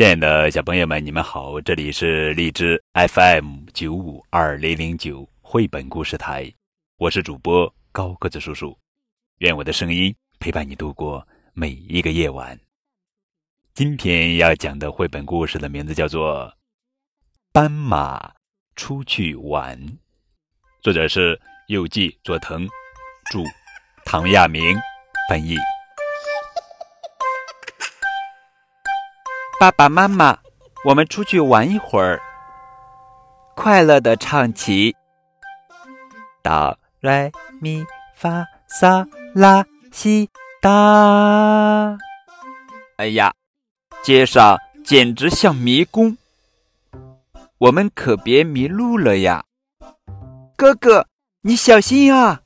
亲爱的小朋友们，你们好！这里是荔枝 FM 九五二零零九绘本故事台，我是主播高个子叔叔。愿我的声音陪伴你度过每一个夜晚。今天要讲的绘本故事的名字叫做《斑马出去玩》，作者是右季佐藤，著，唐亚明翻译。爸爸妈妈，我们出去玩一会儿。快乐的唱起：哆来咪发嗦拉西哒。哎呀，街上简直像迷宫，我们可别迷路了呀！哥哥，你小心啊，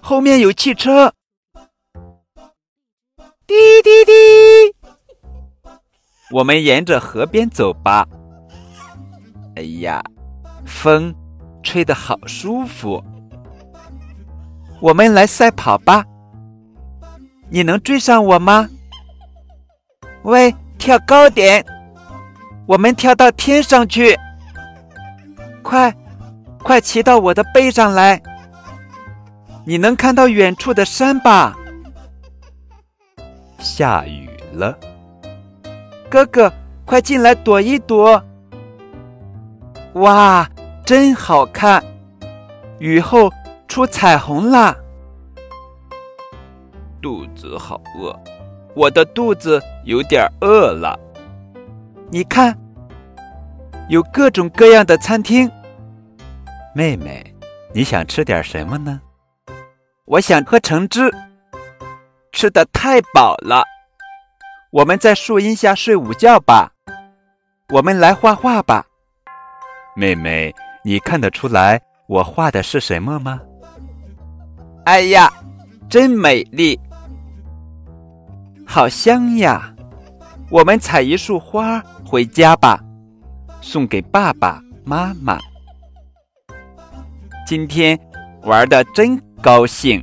后面有汽车。滴滴滴。我们沿着河边走吧。哎呀，风吹得好舒服。我们来赛跑吧。你能追上我吗？喂，跳高点，我们跳到天上去。快，快骑到我的背上来。你能看到远处的山吧？下雨了。哥哥，快进来躲一躲！哇，真好看，雨后出彩虹啦！肚子好饿，我的肚子有点饿了。你看，有各种各样的餐厅。妹妹，你想吃点什么呢？我想喝橙汁，吃的太饱了。我们在树荫下睡午觉吧，我们来画画吧。妹妹，你看得出来我画的是什么吗？哎呀，真美丽，好香呀！我们采一束花回家吧，送给爸爸妈妈。今天玩的真高兴。